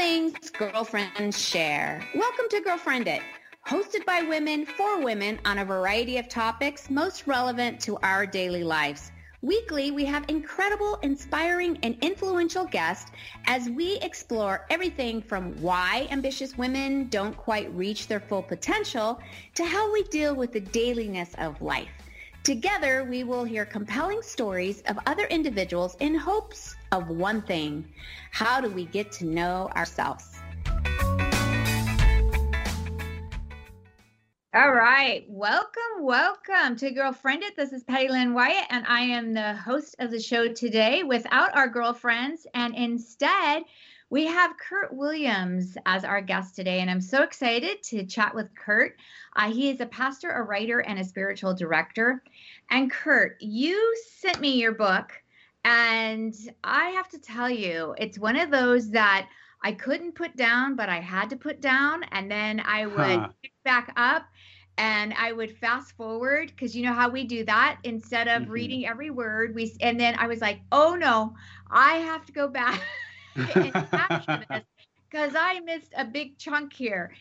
things girlfriends share. Welcome to Girlfriend It, hosted by women for women on a variety of topics most relevant to our daily lives. Weekly, we have incredible, inspiring, and influential guests as we explore everything from why ambitious women don't quite reach their full potential to how we deal with the dailiness of life. Together, we will hear compelling stories of other individuals in hopes of one thing. How do we get to know ourselves? All right. Welcome, welcome to Girlfriend It. This is Patty Lynn Wyatt, and I am the host of the show today without our girlfriends. And instead, we have Kurt Willems as our guest today. And I'm so excited to chat with Kurt. Uh, he is a pastor, a writer, and a spiritual director. And Kurt, you sent me your book, and I have to tell you, it's one of those that I couldn't put down, but I had to put down. And then I would huh. pick back up and I would fast forward because you know how we do that instead of mm-hmm. reading every word. We and then I was like, oh no, I have to go back and capture this because I missed a big chunk here.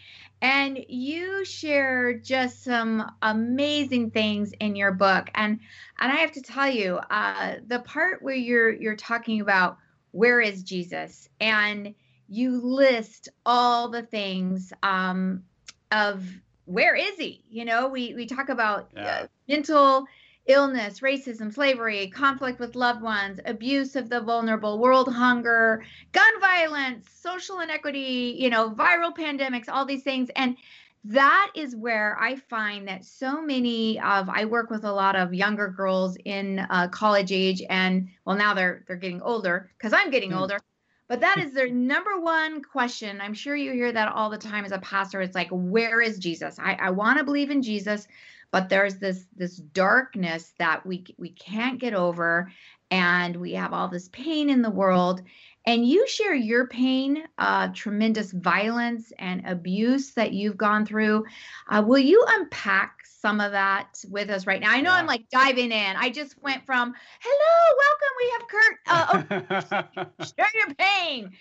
And you share just some amazing things in your book, and and I have to tell you, uh, the part where you're you're talking about where is Jesus, and you list all the things um, of where is he? You know, we we talk about yeah. uh, mental illness, racism, slavery, conflict with loved ones, abuse of the vulnerable, world hunger, gun violence, social inequity, you know, viral pandemics, all these things and that is where I find that so many of I work with a lot of younger girls in uh, college age, and well now they're they're getting older because I'm getting mm. older. But that is their number one question. I'm sure you hear that all the time as a pastor. It's like, where is Jesus? I, I want to believe in Jesus, but there's this this darkness that we we can't get over, and we have all this pain in the world. And you share your pain, uh, tremendous violence and abuse that you've gone through. Uh, will you unpack some of that with us right now. I know yeah. I'm like diving in. I just went from hello, welcome, we have Kurt. Uh, oh, share your pain.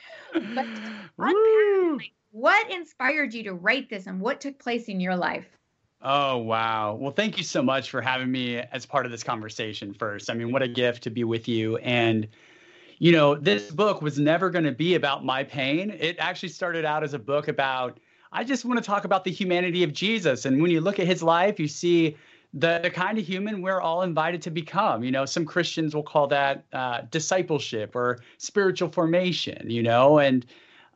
But what inspired you to write this and what took place in your life? Oh, wow. Well, thank you so much for having me as part of this conversation first. I mean, what a gift to be with you. And, you know, this book was never going to be about my pain. It actually started out as a book about I just want to talk about the humanity of Jesus. And when you look at his life, you see the, the kind of human we're all invited to become. You know, some Christians will call that uh, discipleship or spiritual formation, you know. And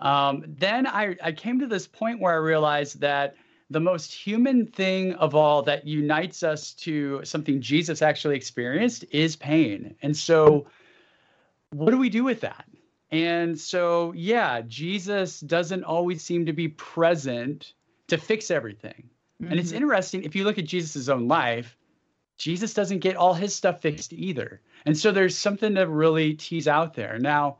um, then I, I came to this point where I realized that the most human thing of all that unites us to something Jesus actually experienced is pain. And so, what do we do with that? And so, yeah, Jesus doesn't always seem to be present to fix everything. Mm-hmm. And it's mm-hmm. interesting if you look at Jesus' own life, Jesus doesn't get all his stuff fixed either. And so there's something to really tease out there. Now,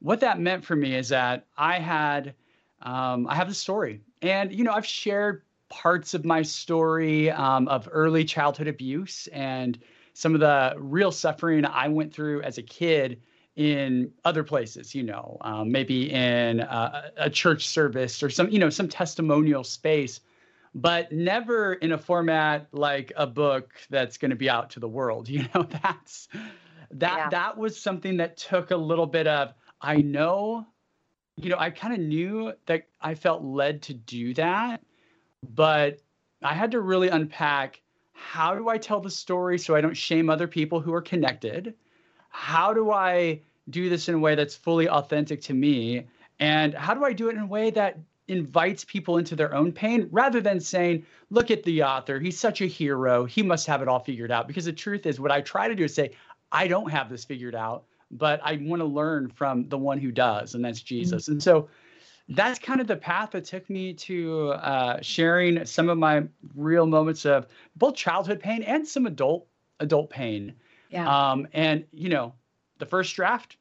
what that meant for me is that I had, um, I have the story. And, you know, I've shared parts of my story um, of early childhood abuse and some of the real suffering I went through as a kid in other places, you know, um, maybe in a, a church service or some, you know, some testimonial space, but never in a format like a book that's going to be out to the world. You know, that's that yeah. that was something that took a little bit of. I know, you know, I kind of knew that I felt led to do that, but I had to really unpack how do I tell the story so I don't shame other people who are connected how do I do this in a way that's fully authentic to me? And how do I do it in a way that invites people into their own pain rather than saying, look at the author, he's such a hero, he must have it all figured out. Because the truth is, what I try to do is say, I don't have this figured out, but I want to learn from the one who does, and that's Jesus. Mm-hmm. And so that's kind of the path that took me to uh, sharing some of my real moments of both childhood pain and some adult adult pain. Yeah. Um, and you know, the first draft,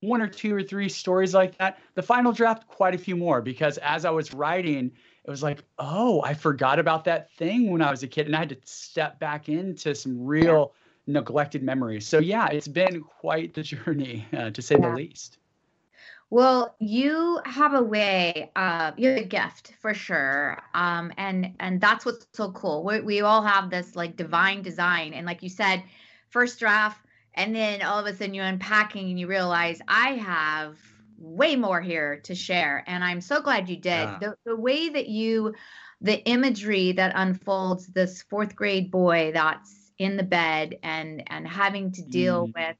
one or two or three stories like that. The final draft, quite a few more, because as I was writing, it was like, oh, I forgot about that thing when I was a kid, and I had to step back into some real neglected memories. So yeah, it's been quite the journey, uh, to say yeah. the least. Well, you have a way, uh, you have a gift for sure, um, and and that's what's so cool. We we all have this like divine design, and like you said, first draft, and then all of a sudden you're unpacking and you realize I have way more here to share, and I'm so glad you did. Yeah. The the way that you, the imagery that unfolds this fourth grade boy that's in the bed and and having to deal mm. with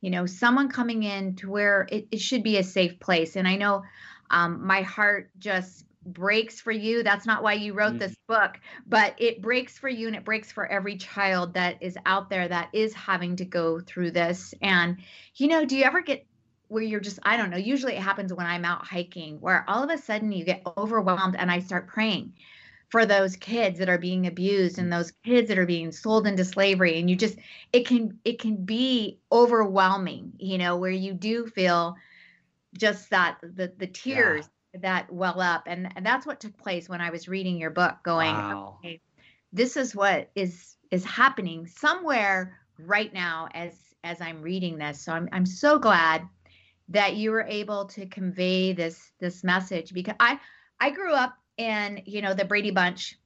you know someone coming in to where it, it should be a safe place and i know um, my heart just breaks for you that's not why you wrote mm-hmm. this book but it breaks for you and it breaks for every child that is out there that is having to go through this and you know do you ever get where you're just i don't know usually it happens when i'm out hiking where all of a sudden you get overwhelmed and i start praying for those kids that are being abused and those kids that are being sold into slavery and you just it can it can be overwhelming you know where you do feel just that the the tears yeah. that well up and, and that's what took place when i was reading your book going wow. okay this is what is is happening somewhere right now as as i'm reading this so i'm i'm so glad that you were able to convey this this message because i i grew up and you know the Brady Bunch.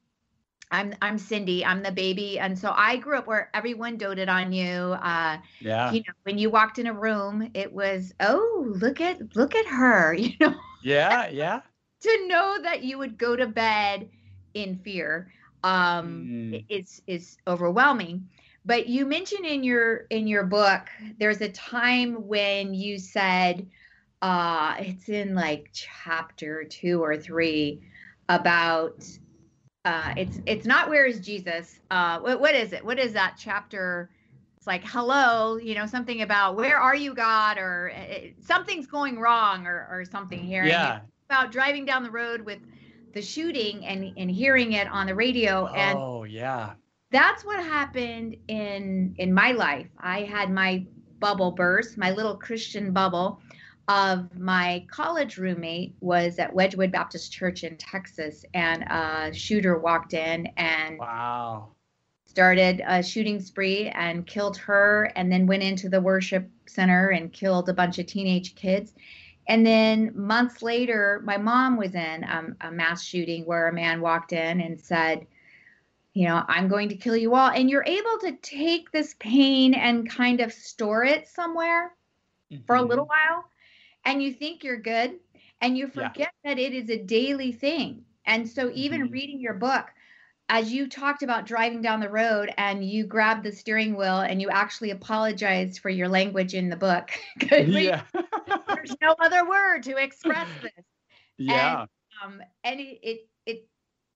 I'm I'm Cindy. I'm the baby, and so I grew up where everyone doted on you. Uh, yeah. You know, when you walked in a room, it was oh look at look at her. You know. Yeah, yeah. to know that you would go to bed in fear um, mm. is is overwhelming. But you mentioned in your in your book, there's a time when you said, uh, it's in like chapter two or three about uh, it's it's not where is Jesus? Uh, what, what is it? What is that chapter? It's like hello, you know, something about where are you, God, or it, something's going wrong, or or something here. Yeah. About driving down the road with the shooting and and hearing it on the radio. And oh yeah. That's what happened in in my life. I had my bubble burst, my little Christian bubble of my college roommate was at Wedgwood Baptist Church in Texas, and a shooter walked in and wow. started a shooting spree and killed her, and then went into the worship center and killed a bunch of teenage kids. And then months later, my mom was in um, a mass shooting where a man walked in and said, you know, I'm going to kill you all. And you're able to take this pain and kind of store it somewhere mm-hmm. for a mm-hmm. little while and you think you're good and you forget yeah. that it is a daily thing. And so even mm-hmm. reading your book, as you talked about driving down the road and you grabbed the steering wheel and you actually apologized for your language in the book. yeah. there's no other word to express this. Yeah. And, um, and it, it, it,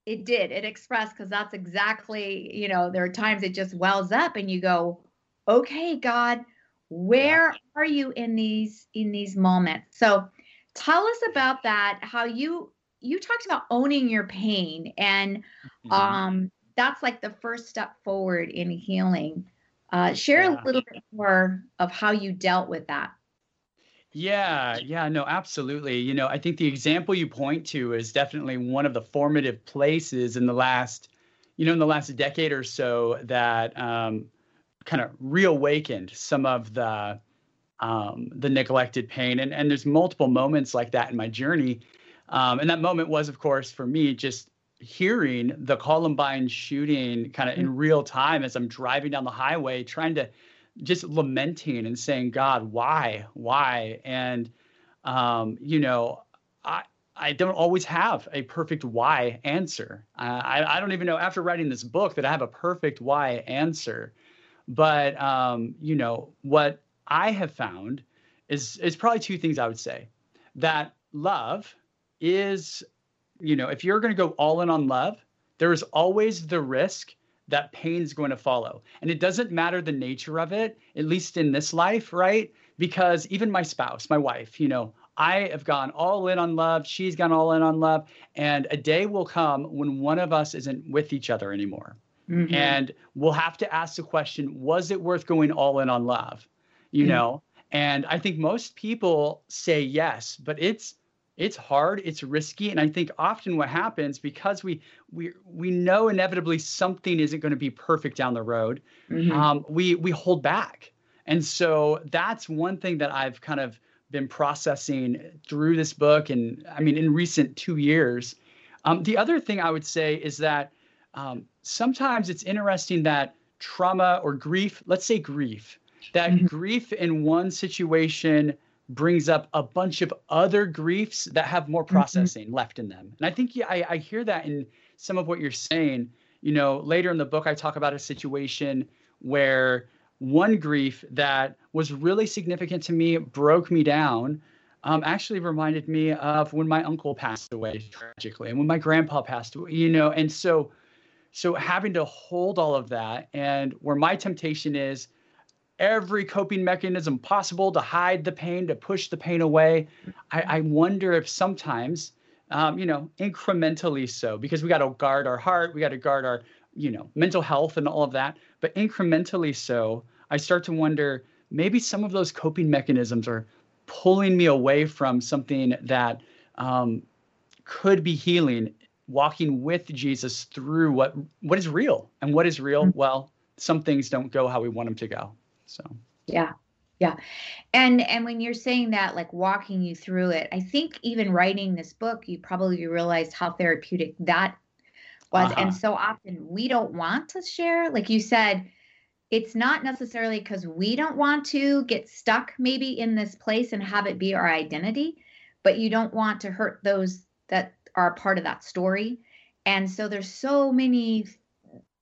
it did, it expressed because that's exactly, you know, there are times it just wells up and you go, okay, God, where are you in these in these moments so tell us about that how you you talked about owning your pain and mm-hmm. um that's like the first step forward in healing uh share yeah. a little bit more of how you dealt with that yeah, yeah, no, absolutely. You know, I think the example you point to is definitely one of the formative places in the last, you know, in the last decade or so that um, kind of reawakened some of the um, the neglected pain. And and there's multiple moments like that in my journey. Um, and that moment was, of course, for me just hearing the Columbine shooting kind of in mm. real time as I'm driving down the highway, trying to just lamenting and saying, God, why, why? And um, you know, I I don't always have a perfect why answer. I, I don't even know after writing this book that I have a perfect why answer. But um, you know what I have found is is probably two things I would say. That love is, you know, if you're going to go all in on love, there is always the risk that pain is going to follow. And it doesn't matter the nature of it, at least in this life, right? Because even my spouse, my wife, you know, I have gone all in on love. She's gone all in on love. And a day will come when one of us isn't with each other anymore. Mm-hmm. And we'll have to ask the question was it worth going all in on love? You mm-hmm. know? And I think most people say yes, but it's it's hard, it's risky, and I think often what happens because we we we know inevitably something isn't going to be perfect down the road, mm-hmm. um, we we hold back, and so that's one thing that I've kind of been processing through this book, and I mean, in recent two years. Um, the other thing I would say is that um, sometimes it's interesting that trauma or grief, let's say grief, that mm-hmm. grief in one situation brings up a bunch of other griefs that have more mm-hmm. processing mm-hmm. left in them. And I think I, I hear that in some of what you're saying. You know, later in the book, I talk about a situation where one grief that was really significant to me, broke me down, um, actually reminded me of when my uncle passed away tragically and when my grandpa passed away, you know, and so so having to hold all of that and where my temptation is every coping mechanism possible to hide the pain, to push the pain away. I, I wonder if sometimes, um, you know, incrementally so, because we got to guard our heart, we got to guard our, you know, mental health and all of that. But incrementally so, I start to wonder maybe some of those coping mechanisms are pulling me away from something that um, could be healing walking with jesus through what what is real and what is real mm-hmm. well some things don't go how we want them to go so yeah. Yeah. And and when you're saying that like walking you through it, I think even writing this book, you probably realized how therapeutic that was. Uh-huh. And so often we don't want to share. Like you said, it's not necessarily because we don't want to get stuck maybe in this place and have it be our identity, but you don't want to hurt those that are part of that story. And so there's so many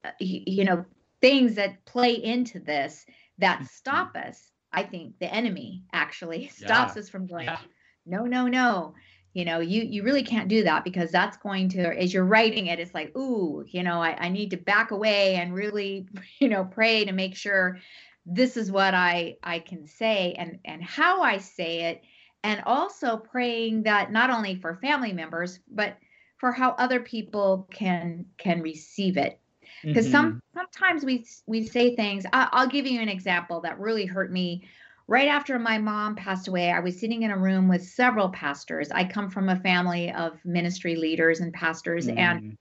uh, you know things that play into this that mm-hmm. stop us. I think the enemy actually stops yeah. us from going, yeah. no, no, no. You know, you you really can't do that because that's going to, as you're writing it, it's like, ooh, you know, I, I need to back away and really, you know, pray to make sure this is what I I can say and and how I say it, and also praying that not only for family members but for how other people can can receive it because mm-hmm. some sometimes we we say things I, i'll give you an example that really hurt me right after my mom passed away i was sitting in a room with several pastors i come from a family of ministry leaders and pastors mm. and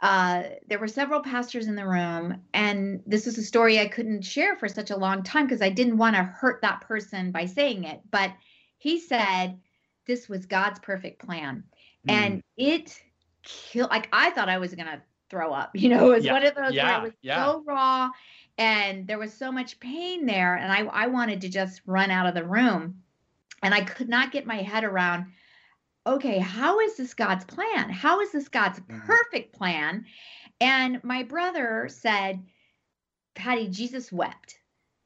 uh, there were several pastors in the room and this is a story i couldn't share for such a long time because i didn't want to hurt that person by saying it but he said this was god's perfect plan mm. and it killed like i thought i was gonna throw up. You know, it was yeah. one of those yeah. where it was yeah. so raw and there was so much pain there. And I, I wanted to just run out of the room. And I could not get my head around, okay, how is this God's plan? How is this God's mm-hmm. perfect plan? And my brother said, Patty, Jesus wept.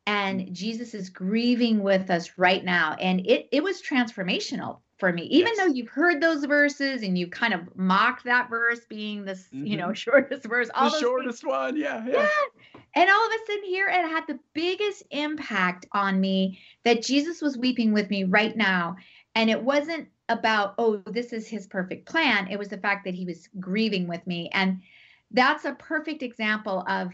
And. Jesus is grieving with us right now. And it, it was transformational for me even yes. though you've heard those verses and you kind of mocked that verse being this mm-hmm. you know shortest verse all the shortest things. one yeah, yeah yeah and all of a sudden here it had the biggest impact on me that jesus was weeping with me right now and it wasn't about oh this is his perfect plan it was the fact that he was grieving with me and that's a perfect example of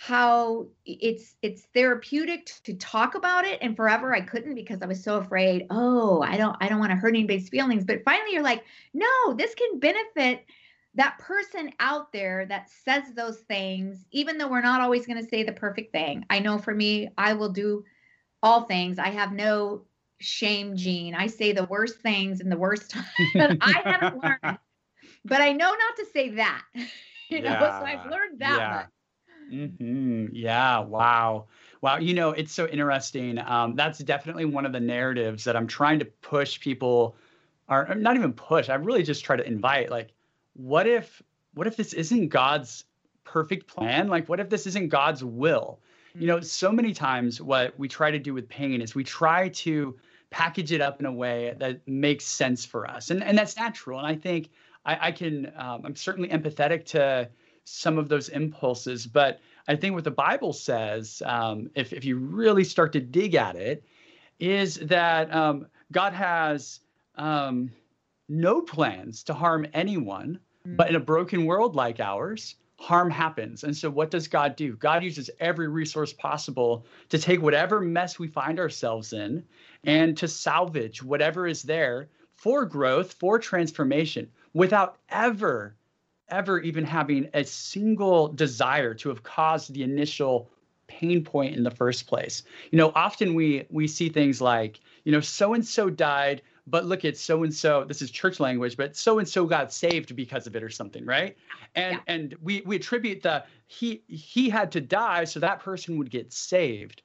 how it's it's therapeutic to talk about it and forever I couldn't because I was so afraid oh I don't I don't want to hurt anybody's feelings. But finally you're like no this can benefit that person out there that says those things even though we're not always going to say the perfect thing. I know for me I will do all things. I have no shame gene. I say the worst things in the worst time but I haven't learned but I know not to say that you know yeah. so I've learned that yeah. much Mm-hmm. Yeah. Wow. Wow. You know, it's so interesting. Um, that's definitely one of the narratives that I'm trying to push people, or not even push. I really just try to invite. Like, what if, what if this isn't God's perfect plan? Like, what if this isn't God's will? You know, so many times what we try to do with pain is we try to package it up in a way that makes sense for us, and and that's natural. And I think I, I can, um, I'm certainly empathetic to some of those impulses. But I think what the Bible says, um, if, if you really start to dig at it, is that um, God has um, no plans to harm anyone, mm-hmm. but in a broken world like ours, harm happens. And so, what does God do? God uses every resource possible to take whatever mess we find ourselves in and to salvage whatever is there for growth, for transformation, without ever ever even having a single desire to have caused the initial pain point in the first place. You know, often we we see things like, you know, so and so died, but look at so and so. This is church language, but so and so got saved because of it or something, right? And yeah. and we we attribute the he he had to die so that person would get saved.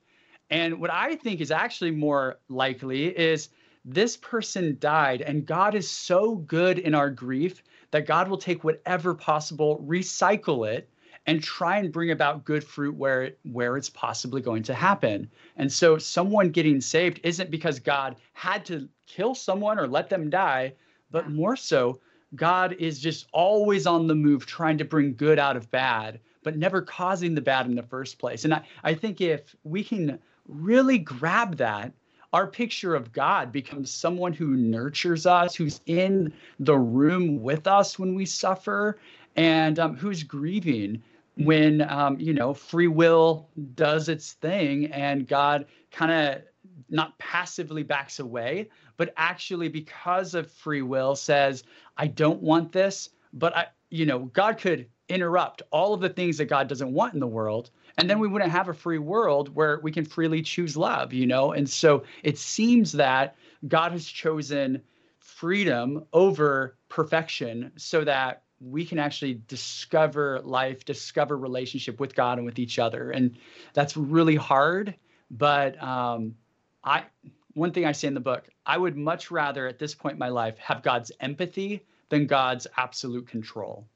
And what I think is actually more likely is this person died, and God is so good in our grief that God will take whatever possible, recycle it, and try and bring about good fruit where it, where it's possibly going to happen. And so someone getting saved isn't because God had to kill someone or let them die, but more so God is just always on the move trying to bring good out of bad, but never causing the bad in the first place. And I, I think if we can really grab that, our picture of God becomes someone who nurtures us, who's in the room with us when we suffer, and um, who's grieving when um, you know free will does its thing and god kind of not passively backs away but actually because of free will says i don't want this but i you know god could interrupt all of the things that god doesn't want in the world and then we wouldn't have a free world where we can freely choose love you know and so it seems that god has chosen freedom over perfection so that we can actually discover life, discover relationship with God and with each other. And that's really hard. But um, I, one thing I say in the book, I would much rather at this point in my life have God's empathy than God's absolute control.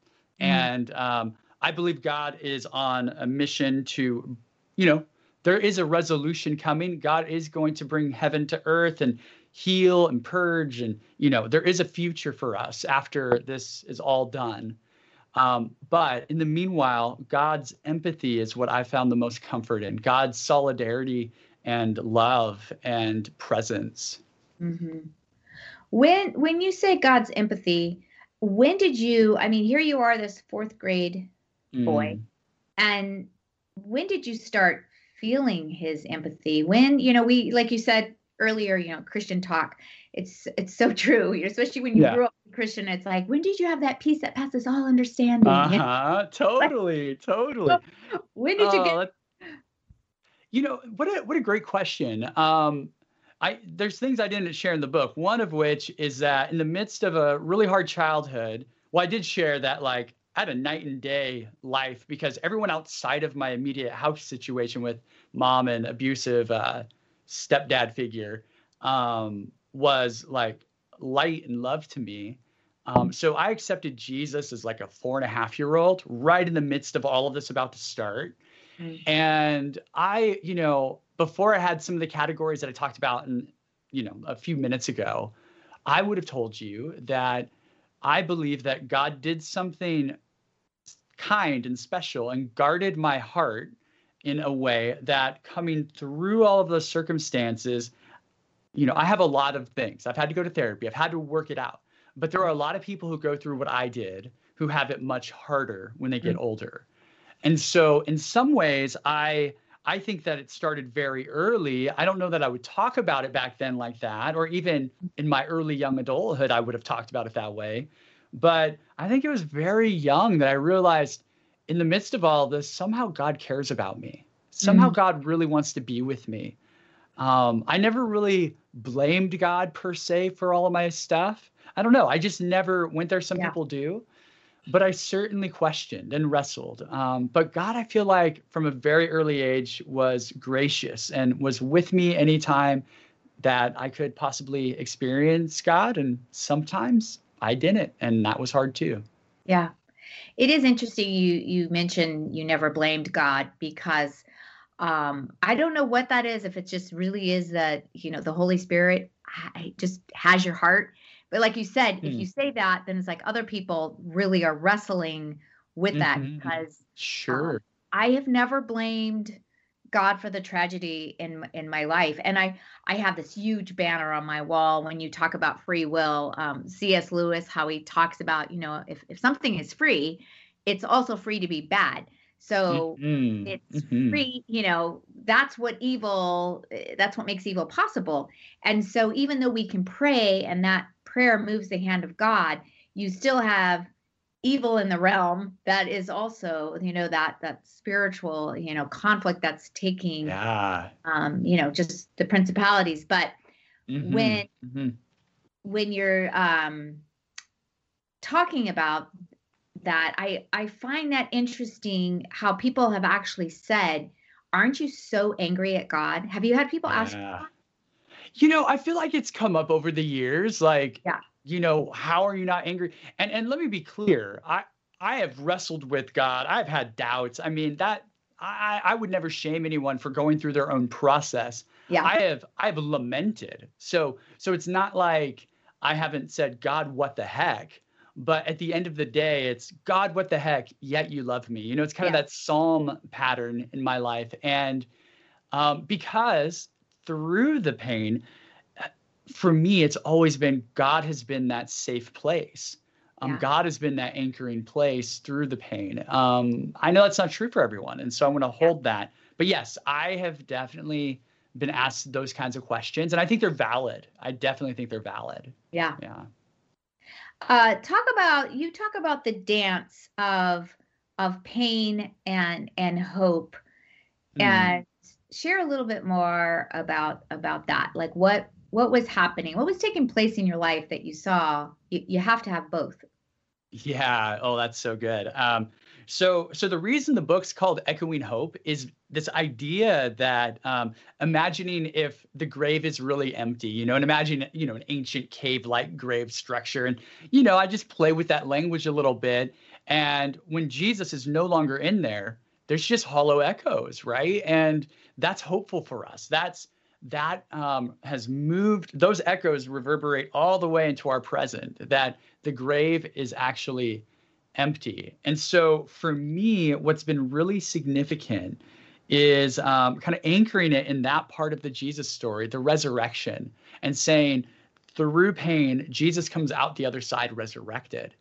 Mm. And um, I believe God is on a mission to, you know, there is a resolution coming. God is going to bring heaven to earth and heal and purge and you know there is a future for us after this is all done um, but in the meanwhile god's empathy is what i found the most comfort in god's solidarity and love and presence mm-hmm. when when you say god's empathy when did you i mean here you are this fourth grade boy mm. and when did you start feeling his empathy when you know we like you said earlier, you know, Christian talk. It's it's so true. Especially when you yeah. grew up Christian, it's like, when did you have that peace that passes all understanding? Uh-huh. Totally, totally. when did you get oh, you know, what a what a great question. Um I there's things I didn't share in the book. One of which is that in the midst of a really hard childhood, well, I did share that like I had a night and day life because everyone outside of my immediate house situation with mom and abusive uh, stepdad figure um, was like light and love to me. Um, so I accepted Jesus as like a four and a half year old right in the midst of all of this about to start. Mm-hmm. And I, you know, before I had some of the categories that I talked about in, you know, a few minutes ago, I would have told you that I believe that God did something kind and special and guarded my heart in a way that coming through all of those circumstances, you know, I have a lot of things. I've had to go to therapy, I've had to work it out. But there are a lot of people who go through what I did who have it much harder when they get mm-hmm. older. And so in some ways I I think that it started very early. I don't know that I would talk about it back then like that, or even in my early young adulthood, I would have talked about it that way. But I think it was very young that I realized in the midst of all of this, somehow God cares about me. Somehow mm-hmm. God really wants to be with me. Um, I never really blamed God per se for all of my stuff. I don't know. I just never went there. Some yeah. people do, but I certainly questioned and wrestled. Um, but God, I feel like from a very early age was gracious and was with me anytime that I could possibly experience God. And sometimes I didn't, and that was hard too. Yeah it is interesting you you mentioned you never blamed God because um, I don't know what that is. If it just really is that you know the Holy Spirit just has your heart. But like you said, mm. if hmm. you say that, then it's like other people really are wrestling with mm-hmm. that because sure, um, I have never blamed God for the tragedy in in my life. And I I have this huge banner on my wall when you talk about free will. Um, C.S. Lewis, how he talks about you know if if something is free, it's also free to be bad. So mm-hmm. it's mm-hmm. free, you know, that's what evil, that's what makes evil possible. And so even though we can pray and that prayer moves the hand of God, you still have evil in the realm that is also you know that that spiritual you know conflict that's taking yeah um you know just the principalities but mm-hmm. when mm-hmm. when you're um, talking about that, I I find that interesting how people have actually said, "Aren't you so angry at God?" Have you had people ask? Yeah. You know, I feel like it's come up over the years. Like, yeah. You know, how are you not angry? And and let me be clear. I I have wrestled with God. I've had doubts. I mean, that I, I would never shame anyone for going through their own process. Yeah. I have I've lamented. So so it's not like I haven't said, God, what the heck? But at the end of the day, it's God, what the heck? Yet you love me. You know, it's kind yeah. of that psalm pattern in my life. And um, because through the pain, for me, it's always been God has been that safe place. Um, yeah. God has been that anchoring place through the pain. Um, I know that's not true for everyone. And so I'm going to hold yeah. that. But yes, I have definitely been asked those kinds of questions. And I think they're valid. I definitely think they're valid. Yeah. Yeah. Uh, talk about you talk about the dance of of pain and and hope mm. and share a little bit more about about that like what what was happening? What was taking place in your life that you saw? You, you have to have both. Yeah. Oh that's so good. Um so so the reason the book's called echoing hope is this idea that um, imagining if the grave is really empty you know and imagine you know an ancient cave like grave structure. And you know i just play with that language a little bit. And when jesus is no longer in there there's just hollow echoes right? And that's hopeful for us. That's that um, has moved those echoes reverberate all the way into our present that the grave is actually empty. And so for me what's been really significant is um, kind of anchoring it in that part of the jesus story the resurrection and saying through pain jesus comes out the other side resurrected.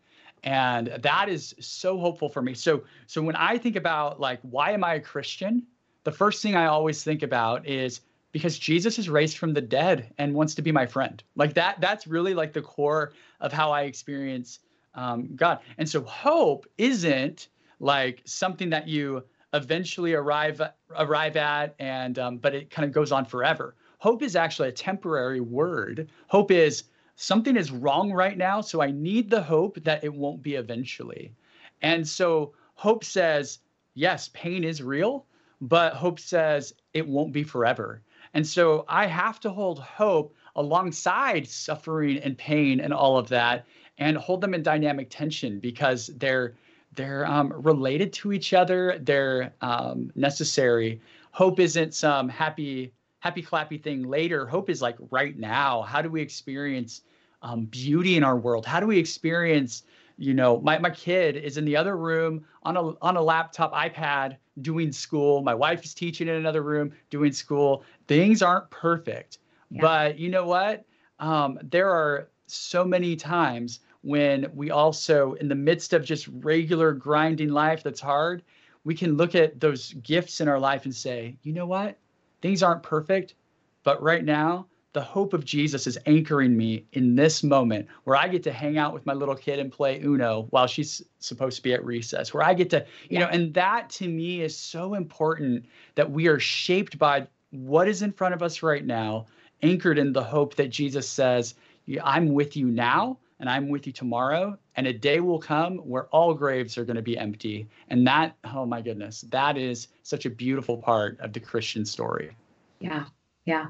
And that is so hopeful for me. So so when i think about like why am i a christian? The first thing i always think about is because Jesus is raised from the dead and wants to be my friend. Like that, that's really like the core of how I experience um, God. And so hope isn't like something that you eventually arrive arrive at, and um, but it kind of goes on forever. Hope is actually a temporary word. Hope is something is wrong right now, so I need the hope that it won't be eventually. And so hope says, yes, pain is real, but hope says it won't be forever. And so I have to hold hope alongside suffering and pain and all of that and hold them in dynamic tension because they're they're um, related to each other. They're um, necessary. Hope isn't some happy happy clappy thing later. Hope is like right now. How do we experience um, beauty in our world? How do we experience you know my, my kid is in the other room on a on a laptop ipad doing school. My wife is teaching in another room doing school. Things aren't perfect yeah. but you know what? Um, there are so many times when we also in the midst of just regular grinding life that's hard we can look at those gifts in our life and say you know what? Things aren't perfect but right now the hope of Jesus is anchoring me in this moment where I get to hang out with my little kid and play Uno while she's supposed to be at recess, where I get to, you yeah. know, and that to me is so important that we are shaped by what is in front of us right now, anchored in the hope that Jesus says, I'm with you now and I'm with you tomorrow. And a day will come where all graves are going to be empty. And that, oh my goodness, that is such a beautiful part of the Christian story. Yeah. Yeah.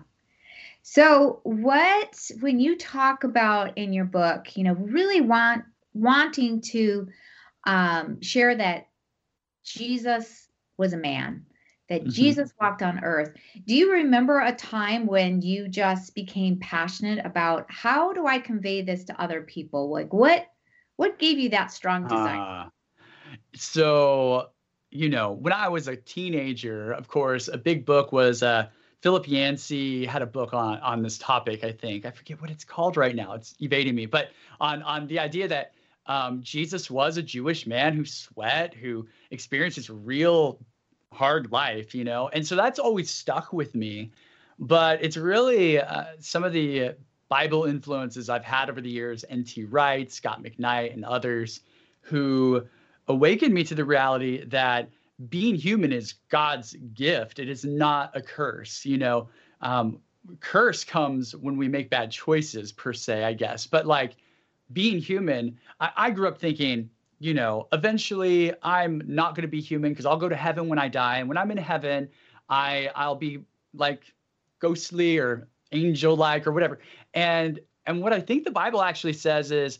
So, what when you talk about in your book, you know, really want wanting to um, share that Jesus was a man, that mm-hmm. Jesus walked on earth. Do you remember a time when you just became passionate about how do I convey this to other people? Like what what gave you that strong desire? Uh, so, you know, when I was a teenager, of course, a big book was uh Philip Yancey had a book on on this topic. I think I forget what it's called right now. It's evading me, but on on the idea that um, Jesus was a Jewish man who sweat, who experienced this real hard life, you know, and so that's always stuck with me. But it's really uh, some of the Bible influences I've had over the years, N.T. Wright, Scot McKnight, and others, who awakened me to the reality that being human is God's gift. It is not a curse. You know, um, curse comes when we make bad choices per se, I guess. But like being human, I, I grew up thinking, you know, eventually I'm not going to be human because I'll go to heaven when I die, and when I'm in heaven, I I'll be like ghostly or angel-like or whatever. And and what I think the Bible actually says is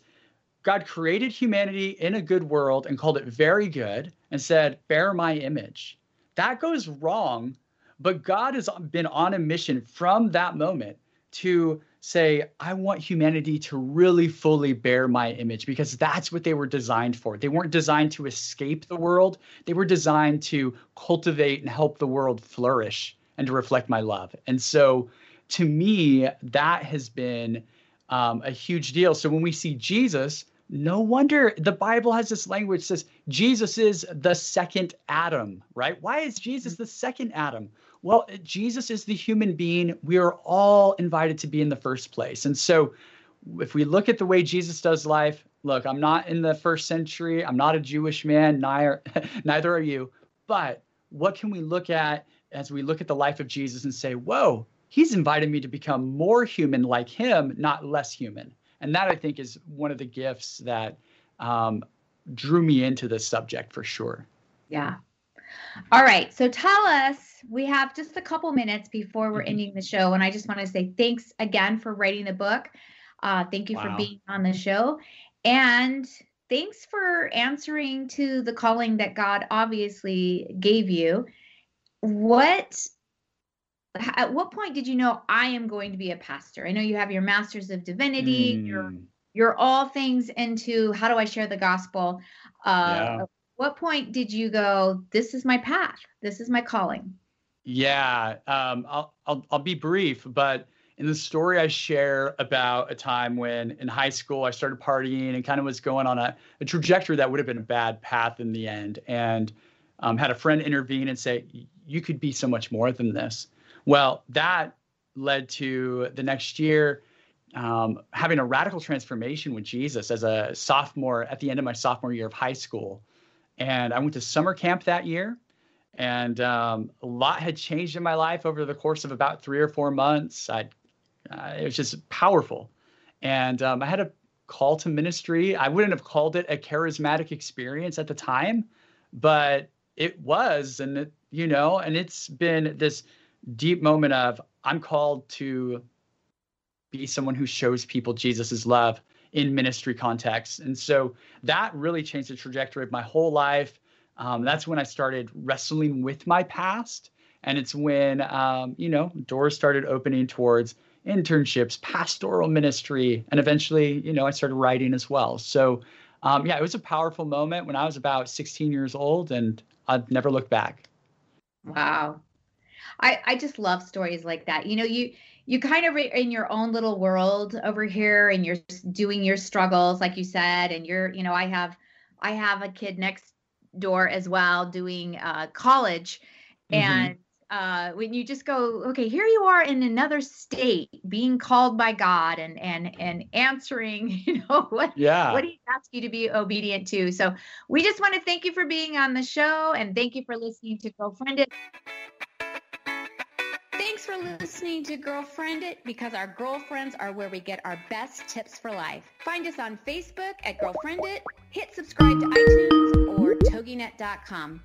God created humanity in a good world and called it very good and said, "Bear my image." That goes wrong, but God has been on a mission from that moment to say, I want humanity to really fully bear my image because that's what they were designed for. They weren't designed to escape the world, they were designed to cultivate and help the world flourish and to reflect my love. And so to me, that has been um, a huge deal. So when we see Jesus, no wonder the Bible has this language says Jesus is the second Adam, right? Why is Jesus mm-hmm. the second Adam? Well, Jesus is the human being we are all invited to be in the first place. And so if we look at the way Jesus does life, look, I'm not in the first century, I'm not a Jewish man, neither, neither are you. But what can we look at as we look at the life of Jesus and say, whoa, he's invited me to become more human like him, not less human? And that I think is one of the gifts that um, drew me into this subject for sure. Yeah. All right. So tell us, we have just a couple minutes before we're mm-hmm. ending the show. And I just want to say thanks again for writing the book. Uh, thank you wow. for being on the show. And thanks for answering to the calling that God obviously gave you. What at what point did you know I am going to be a pastor? I know you have your master's of divinity, mm. you're you're all things into how do I share the gospel? Uh, yeah what point did you go this is my path this is my calling yeah um, I'll, I'll i'll be brief but in the story i share about a time when in high school i started partying and kind of was going on a, a trajectory that would have been a bad path in the end and um, had a friend intervene and say you could be so much more than this well that led to the next year um, having a radical transformation with jesus as a sophomore at the end of my sophomore year of high school and I went to summer camp that year. And um, a lot had changed in my life over the course of about three or four months. I, uh, it was just powerful. And um, I had a call to ministry. I wouldn't have called it a charismatic experience at the time, but it was. And, it, you know, and it's been this deep moment of I'm called to be someone who shows people Jesus's love in ministry contexts. And so that really changed the trajectory of my whole life. Um, that's when I started wrestling with my past. And it's when, um, you know, doors started opening towards internships, pastoral ministry, and eventually, you know, I started writing as well. So, um, yeah, it was a powerful moment when I was about 16 years old, and I've never looked back. Wow. I, I just love stories like that. You know, you you kind of in your own little world over here and you're doing your struggles like you said and you're you know i have i have a kid next door as well doing uh, college mm-hmm. and uh, when you just go okay here you are in another state being called by god and and and answering you know what yeah what he asks you to be obedient to so we just want to thank you for being on the show and thank you for listening to girlfriend it for listening to Girlfriend It because our girlfriends are where we get our best tips for life. Find us on Facebook at Girlfriend It, hit subscribe to iTunes or toginet.com.